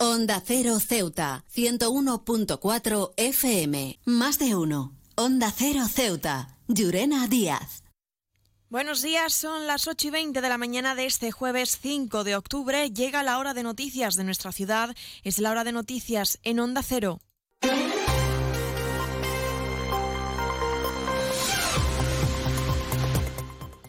Onda Cero Ceuta, 101.4 FM. Más de uno. Onda Cero Ceuta. Llurena Díaz. Buenos días, son las 8 y 20 de la mañana de este jueves 5 de octubre. Llega la hora de noticias de nuestra ciudad. Es la hora de noticias en Onda Cero.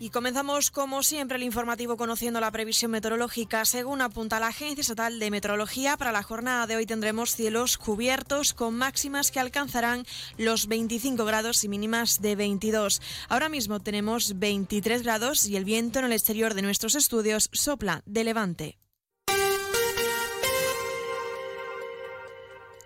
Y comenzamos, como siempre, el informativo conociendo la previsión meteorológica. Según apunta la Agencia Estatal de Meteorología, para la jornada de hoy tendremos cielos cubiertos con máximas que alcanzarán los 25 grados y mínimas de 22. Ahora mismo tenemos 23 grados y el viento en el exterior de nuestros estudios sopla de levante.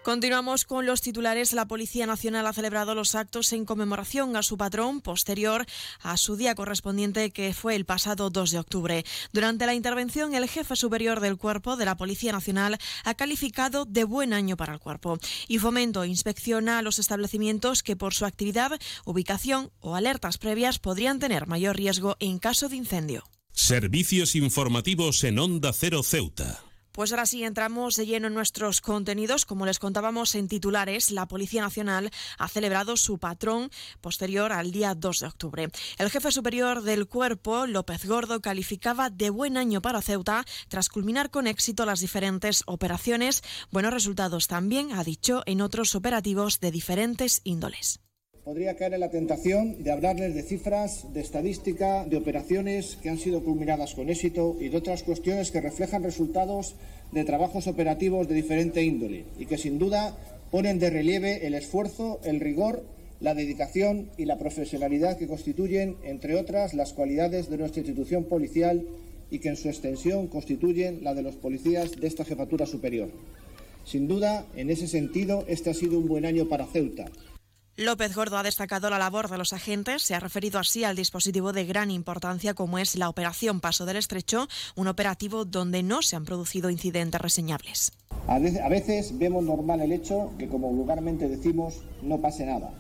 Continuamos con los titulares. La Policía Nacional ha celebrado los actos en conmemoración a su patrón posterior a su día correspondiente que fue el pasado 2 de octubre. Durante la intervención, el jefe superior del cuerpo de la Policía Nacional ha calificado de buen año para el cuerpo y Fomento inspecciona los establecimientos que por su actividad, ubicación o alertas previas podrían tener mayor riesgo en caso de incendio. Servicios informativos en Onda Cero Ceuta. Pues ahora sí entramos de lleno en nuestros contenidos. Como les contábamos en titulares, la Policía Nacional ha celebrado su patrón posterior al día 2 de octubre. El jefe superior del cuerpo, López Gordo, calificaba de buen año para Ceuta tras culminar con éxito las diferentes operaciones. Buenos resultados también, ha dicho, en otros operativos de diferentes índoles podría caer en la tentación de hablarles de cifras, de estadística, de operaciones que han sido culminadas con éxito y de otras cuestiones que reflejan resultados de trabajos operativos de diferente índole y que sin duda ponen de relieve el esfuerzo, el rigor, la dedicación y la profesionalidad que constituyen, entre otras, las cualidades de nuestra institución policial y que en su extensión constituyen la de los policías de esta jefatura superior. Sin duda, en ese sentido, este ha sido un buen año para Ceuta López Gordo ha destacado la labor de los agentes, se ha referido así al dispositivo de gran importancia como es la Operación Paso del Estrecho, un operativo donde no se han producido incidentes reseñables. A veces vemos normal el hecho que, como vulgarmente decimos, no pase nada.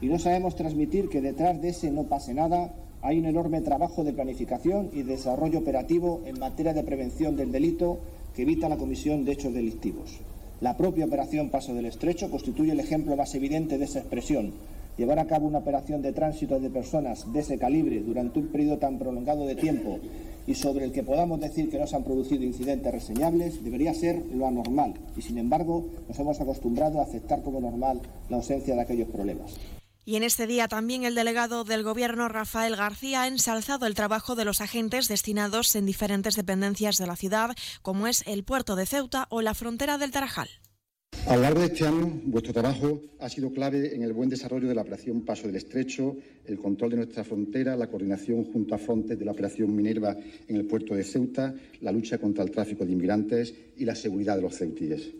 Y no sabemos transmitir que detrás de ese no pase nada hay un enorme trabajo de planificación y desarrollo operativo en materia de prevención del delito que evita la comisión de hechos delictivos. La propia operación Paso del Estrecho constituye el ejemplo más evidente de esa expresión. Llevar a cabo una operación de tránsito de personas de ese calibre durante un periodo tan prolongado de tiempo y sobre el que podamos decir que no se han producido incidentes reseñables debería ser lo anormal y, sin embargo, nos hemos acostumbrado a aceptar como normal la ausencia de aquellos problemas. Y en este día también el delegado del Gobierno, Rafael García, ha ensalzado el trabajo de los agentes destinados en diferentes dependencias de la ciudad, como es el puerto de Ceuta o la frontera del Tarajal. A lo largo de este año, vuestro trabajo ha sido clave en el buen desarrollo de la operación Paso del Estrecho, el control de nuestra frontera, la coordinación junto a Frontex de la operación Minerva en el puerto de Ceuta, la lucha contra el tráfico de inmigrantes y la seguridad de los ceutíes.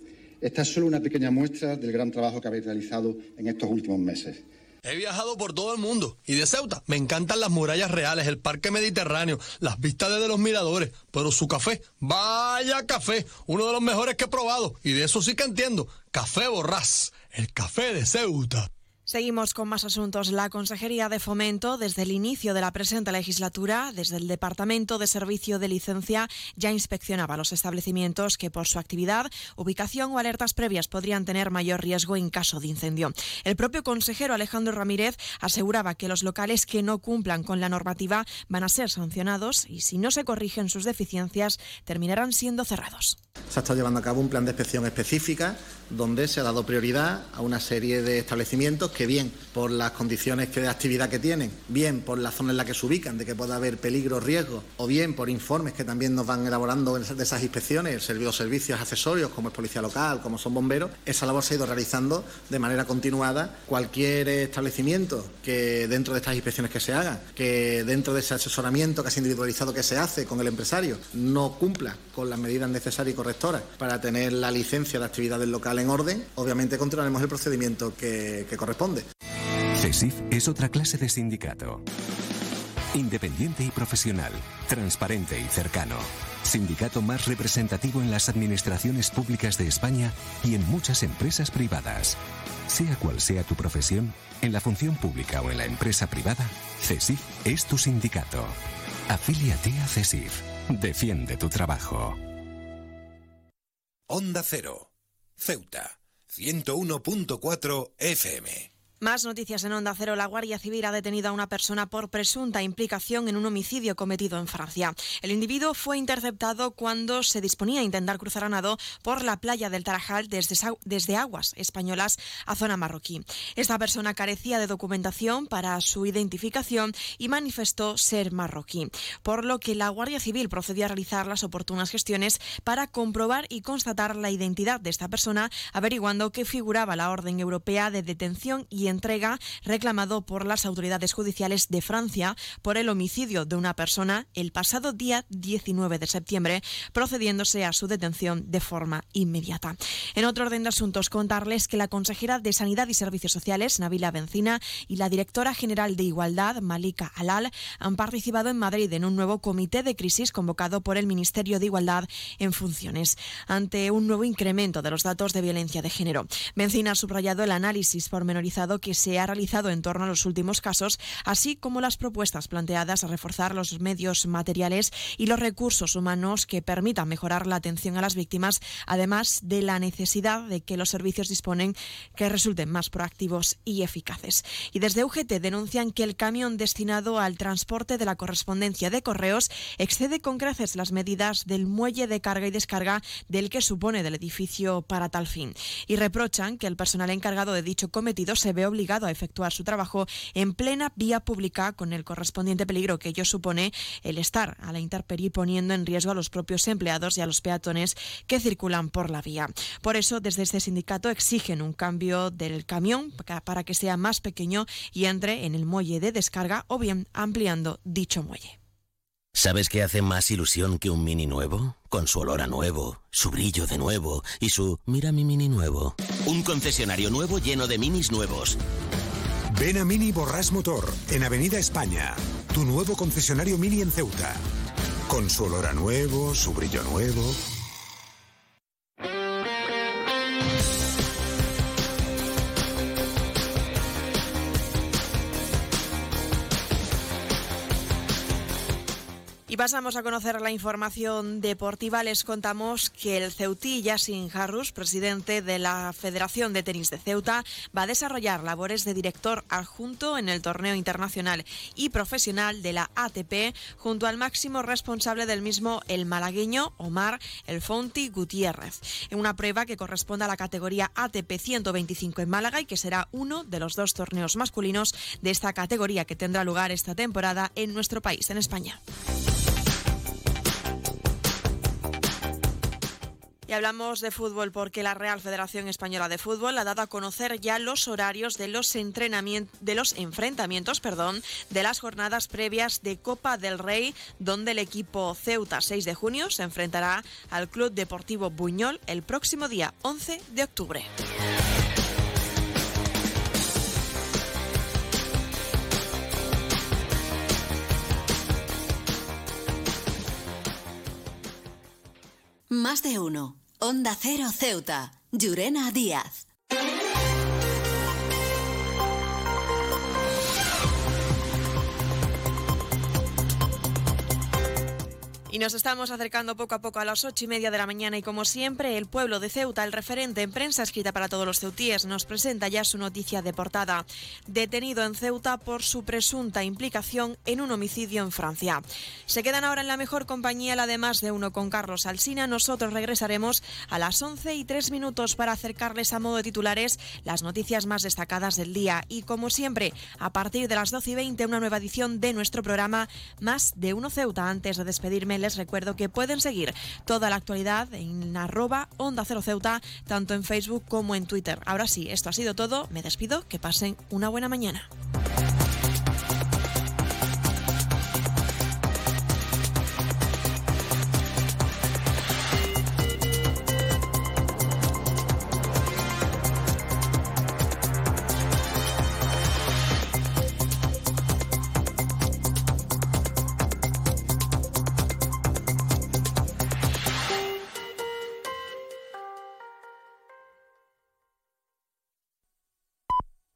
Esta es solo una pequeña muestra del gran trabajo que habéis realizado en estos últimos meses. He viajado por todo el mundo. Y de Ceuta me encantan las murallas reales, el parque mediterráneo, las vistas desde los miradores, pero su café, vaya café, uno de los mejores que he probado. Y de eso sí que entiendo, café borrás, el café de Ceuta. Seguimos con más asuntos. La Consejería de Fomento, desde el inicio de la presente legislatura, desde el Departamento de Servicio de Licencia, ya inspeccionaba los establecimientos que por su actividad, ubicación o alertas previas podrían tener mayor riesgo en caso de incendio. El propio consejero Alejandro Ramírez aseguraba que los locales que no cumplan con la normativa van a ser sancionados y si no se corrigen sus deficiencias terminarán siendo cerrados. Se ha estado llevando a cabo un plan de inspección específica donde se ha dado prioridad a una serie de establecimientos que bien por las condiciones de actividad que tienen, bien por la zona en la que se ubican, de que pueda haber peligro, riesgo, o bien por informes que también nos van elaborando de esas inspecciones, servicios, servicios accesorios como es policía local, como son bomberos, esa labor se ha ido realizando de manera continuada. Cualquier establecimiento que dentro de estas inspecciones que se hagan, que dentro de ese asesoramiento casi individualizado que se hace con el empresario, no cumpla con las medidas necesarias y para tener la licencia de actividades locales en orden, obviamente continuaremos el procedimiento que, que corresponde. CESIF es otra clase de sindicato. Independiente y profesional, transparente y cercano. Sindicato más representativo en las administraciones públicas de España y en muchas empresas privadas. Sea cual sea tu profesión, en la función pública o en la empresa privada, CESIF es tu sindicato. Afíliate a CESIF. Defiende tu trabajo. Onda Cero, Ceuta, 101.4 FM. Más noticias en Onda Cero. La Guardia Civil ha detenido a una persona por presunta implicación en un homicidio cometido en Francia. El individuo fue interceptado cuando se disponía a intentar cruzar a nado por la playa del Tarajal desde, desde aguas españolas a zona marroquí. Esta persona carecía de documentación para su identificación y manifestó ser marroquí, por lo que la Guardia Civil procedió a realizar las oportunas gestiones para comprobar y constatar la identidad de esta persona, averiguando que figuraba la orden europea de detención y entrega reclamado por las autoridades judiciales de Francia por el homicidio de una persona el pasado día 19 de septiembre, procediéndose a su detención de forma inmediata. En otro orden de asuntos, contarles que la consejera de Sanidad y Servicios Sociales, Nabila Bencina, y la directora general de Igualdad, Malika Alal, han participado en Madrid en un nuevo comité de crisis convocado por el Ministerio de Igualdad en funciones, ante un nuevo incremento de los datos de violencia de género. Bencina ha subrayado el análisis pormenorizado que se ha realizado en torno a los últimos casos, así como las propuestas planteadas a reforzar los medios materiales y los recursos humanos que permitan mejorar la atención a las víctimas, además de la necesidad de que los servicios disponen que resulten más proactivos y eficaces. Y desde UGT denuncian que el camión destinado al transporte de la correspondencia de correos excede con creces las medidas del muelle de carga y descarga del que supone del edificio para tal fin. Y reprochan que el personal encargado de dicho cometido se ve obligado a efectuar su trabajo en plena vía pública con el correspondiente peligro que ello supone el estar a la intemperie poniendo en riesgo a los propios empleados y a los peatones que circulan por la vía. Por eso, desde este sindicato exigen un cambio del camión para que sea más pequeño y entre en el muelle de descarga o bien ampliando dicho muelle. ¿Sabes qué hace más ilusión que un mini nuevo? Con su olor a nuevo, su brillo de nuevo y su mira mi mini nuevo. Un concesionario nuevo lleno de minis nuevos. Ven a Mini Borras Motor, en Avenida España. Tu nuevo concesionario Mini en Ceuta. Con su olor a nuevo, su brillo nuevo. Pasamos a conocer la información deportiva. Les contamos que el Ceutí Yassin Harrus, presidente de la Federación de Tenis de Ceuta, va a desarrollar labores de director adjunto en el torneo internacional y profesional de la ATP junto al máximo responsable del mismo, el malagueño Omar El Fonti Gutiérrez, en una prueba que corresponde a la categoría ATP 125 en Málaga y que será uno de los dos torneos masculinos de esta categoría que tendrá lugar esta temporada en nuestro país, en España. Y hablamos de fútbol porque la Real Federación Española de Fútbol ha dado a conocer ya los horarios de los de los enfrentamientos, perdón, de las jornadas previas de Copa del Rey, donde el equipo Ceuta 6 de junio se enfrentará al Club Deportivo Buñol el próximo día 11 de octubre. Más de uno. Onda Cero Ceuta. Llurena Díaz. Y nos estamos acercando poco a poco a las ocho y media de la mañana y como siempre el pueblo de Ceuta, el referente en prensa escrita para todos los ceutíes, nos presenta ya su noticia de portada. Detenido en Ceuta por su presunta implicación en un homicidio en Francia. Se quedan ahora en la mejor compañía, la de más de uno con Carlos Alsina. Nosotros regresaremos a las once y tres minutos para acercarles a modo de titulares las noticias más destacadas del día. Y como siempre, a partir de las doce y veinte, una nueva edición de nuestro programa Más de uno Ceuta. Antes de despedirme, recuerdo que pueden seguir toda la actualidad en arroba Onda Cero Ceuta, tanto en Facebook como en Twitter. Ahora sí, esto ha sido todo. Me despido. Que pasen una buena mañana.